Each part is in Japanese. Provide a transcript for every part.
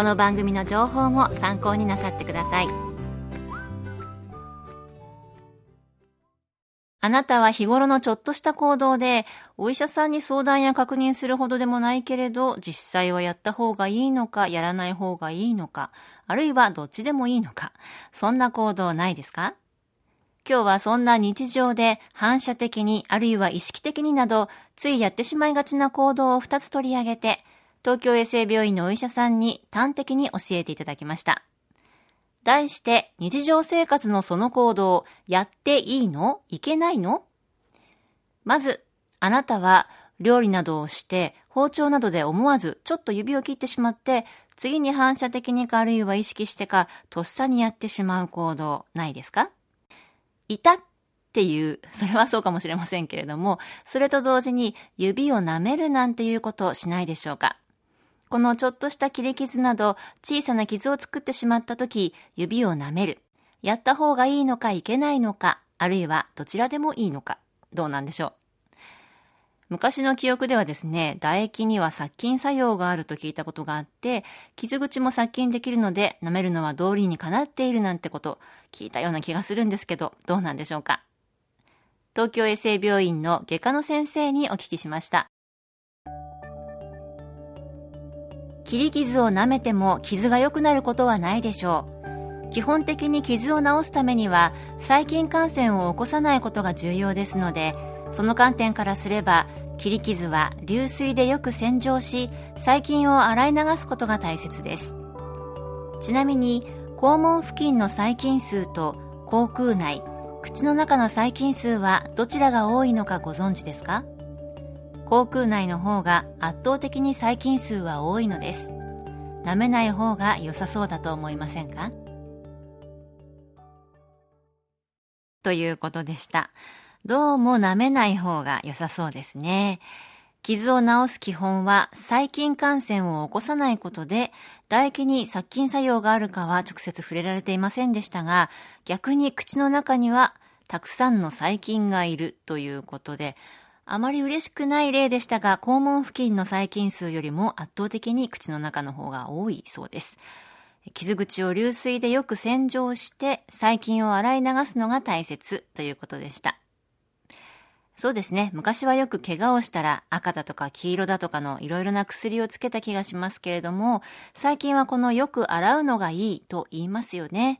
この番組の情報も参考になさってください。あなたは日頃のちょっとした行動で、お医者さんに相談や確認するほどでもないけれど、実際はやった方がいいのか、やらない方がいいのか、あるいはどっちでもいいのか、そんな行動ないですか？今日はそんな日常で反射的に、あるいは意識的になど、ついやってしまいがちな行動を2つ取り上げて、東京衛生病院のお医者さんに端的に教えていただきました。題して日常生活のその行動、やっていいの？いけないの？まず、あなたは料理などをして包丁などで思わずちょっと指を切ってしまって、次に反射的にかあるいは意識してか、とっさにやってしまう行動ないですか？いたっていう、それはそうかもしれませんけれども、それと同時に指を舐めるなんていうことをしないでしょうか？このちょっとした切り傷など小さな傷を作ってしまった時、指を舐める。やった方がいいのかいけないのか、あるいはどちらでもいいのか、どうなんでしょう。昔の記憶ではですね、唾液には殺菌作用があると聞いたことがあって、傷口も殺菌できるので、舐めるのは道理にかなっているなんてこと、聞いたような気がするんですけど、どうなんでしょうか。東京衛生病院の外科の先生にお聞きしました。切り傷を舐めても傷が良くなることはないでしょう。基本的に傷を治すためには細菌感染を起こさないことが重要ですのでその観点からすれば切り傷は流水でよく洗浄し細菌を洗い流すことが大切です。ちなみに肛門付近の細菌数と口腔内口の中の細菌数はどちらが多いのかご存知ですか？口腔内の方が圧倒的に細菌数は多いのです。舐めない方が良さそうだと思いませんか？ということでした。どうも舐めない方が良さそうですね。傷を治す基本は細菌感染を起こさないことで、唾液に殺菌作用があるかは直接触れられていませんでしたが、逆に口の中にはたくさんの細菌がいるということで、あまり嬉しくない例でしたが、肛門付近の細菌数よりも圧倒的に口の中の方が多いそうです。傷口を流水でよく洗浄して細菌を洗い流すのが大切ということでした。そうですね。昔はよく怪我をしたら赤だとか黄色だとかのいろいろな薬をつけた気がしますけれども、最近はこのよく洗うのがいいと言いますよね。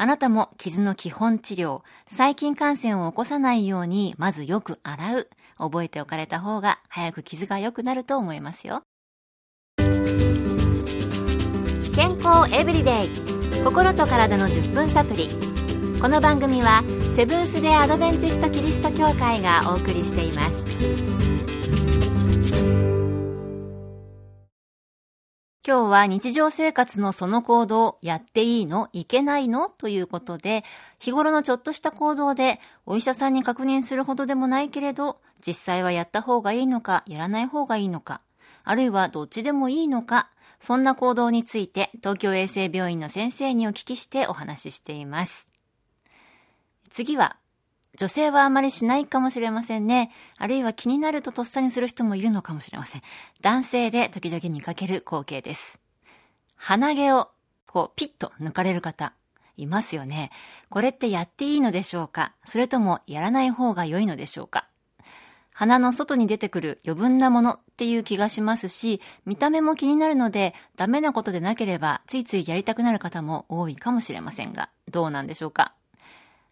あなたも傷の基本治療、細菌感染を起こさないようにまずよく洗う。覚えておかれた方が早く傷が良くなると思いますよ。健康エブリデイ。心と体の10分サプリ。この番組はセブンス・デ・アドベンチスト・キリスト教会がお送りしています。今日は日常生活のその行動、やっていいの？いけないの？ということで、日頃のちょっとした行動で、お医者さんに確認するほどでもないけれど、実際はやった方がいいのか、やらない方がいいのか、あるいはどっちでもいいのか、そんな行動について東京衛生病院の先生にお聞きしてお話ししています。次は、女性はあまりしないかもしれませんね。あるいは気になるととっさにする人もいるのかもしれません。男性で時々見かける光景です。鼻毛を、こう、ピッと抜かれる方、いますよね。これってやっていいのでしょうか？それともやらない方が良いのでしょうか？鼻の外に出てくる余分なものっていう気がしますし、見た目も気になるので、ダメなことでなければ、ついついやりたくなる方も多いかもしれませんが、どうなんでしょうか？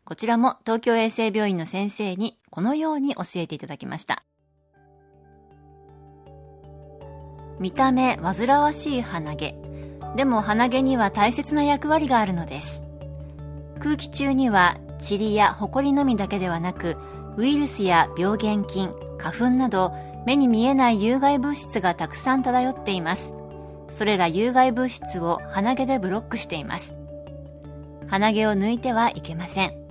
こちらも東京衛生病院の先生にこのように教えていただきました。見た目煩わしい鼻毛。でも鼻毛には大切な役割があるのです。空気中には塵や埃のみだけではなく、ウイルスや病原菌、花粉など目に見えない有害物質がたくさん漂っています。それら有害物質を鼻毛でブロックしています。鼻毛を抜いてはいけません。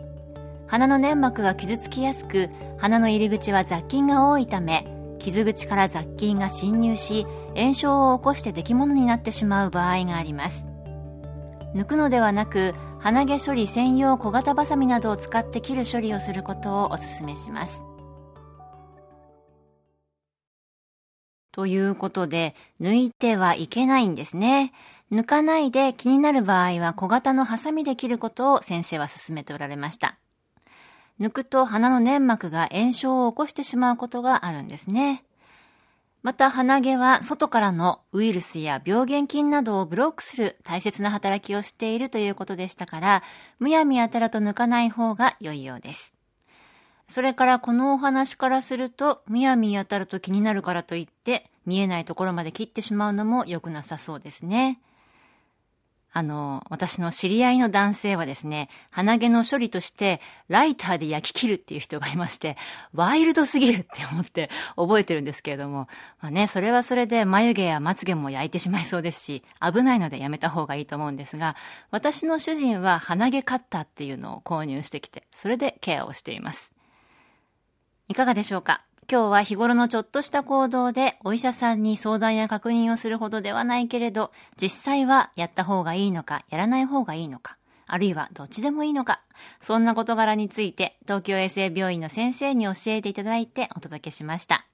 鼻の粘膜は傷つきやすく、鼻の入り口は雑菌が多いため、傷口から雑菌が侵入し炎症を起こして出来物になってしまう場合があります。抜くのではなく鼻毛処理専用小型バサミなどを使って切る処理をすることをお勧めします。ということで抜いてはいけないんですね。抜かないで気になる場合は小型のハサミで切ることを先生は勧めておられました。抜くと鼻の粘膜が炎症を起こしてしまうことがあるんですね。また鼻毛は外からのウイルスや病原菌などをブロックする大切な働きをしているということでしたから、むやみやたらと抜かない方が良いようです。それからこのお話からすると、むやみやたらと気になるからといって、見えないところまで切ってしまうのも良くなさそうですね。あの、私の知り合いの男性はですね、鼻毛の処理として、ライターで焼き切るっていう人がいまして、ワイルドすぎるって思って覚えてるんですけれども、まあね、それはそれで眉毛やまつ毛も焼いてしまいそうですし、危ないのでやめた方がいいと思うんですが、私の主人は鼻毛カッターっていうのを購入してきて、それでケアをしています。いかがでしょうか？今日は日頃のちょっとした行動でお医者さんに相談や確認をするほどではないけれど、実際はやった方がいいのか、やらない方がいいのか、あるいはどっちでもいいのか、そんな事柄について東京衛生病院の先生に教えていただいてお届けしました。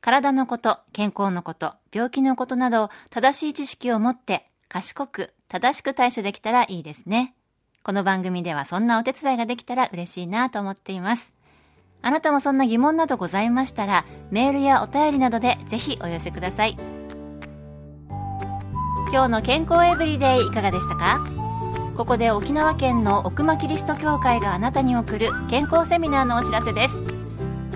体のこと、健康のこと、病気のことなど正しい知識を持って賢く正しく対処できたらいいですね。この番組ではそんなお手伝いができたら嬉しいなと思っています。あなたもそんな疑問などございましたら、メールやお便りなどでぜひお寄せください。今日の健康エブリデイいかがでしたか？ここで沖縄県の奥間キリスト教会があなたに送る健康セミナーのお知らせです。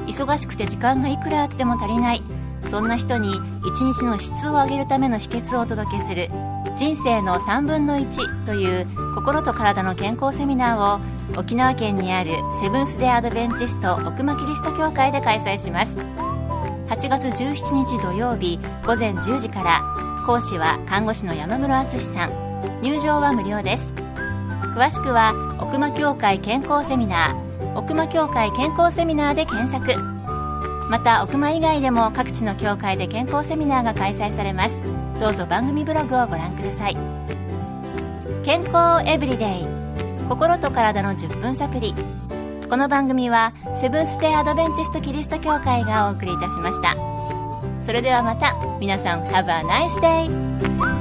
忙しくて時間がいくらあっても足りない。そんな人に一日の質を上げるための秘訣をお届けする人生の3分の1という心と体の健康セミナーを沖縄県にあるセブンス・デ・アドベンチスト奥間キリスト教会で開催します。8月17日土曜日午前10時から講師は看護師の山室敦さん。入場は無料です。詳しくは奥間協会健康セミナー奥間協会健康セミナーで検索。また奥間以外でも各地の協会で健康セミナーが開催されます。どうぞ番組ブログをご覧ください。健康エブリデイ。心と体の10分サプリこの番組はセブンス・デー・アドベンチスト・キリスト教会がお送りいたしましたそれではまた皆さん Have a nice day!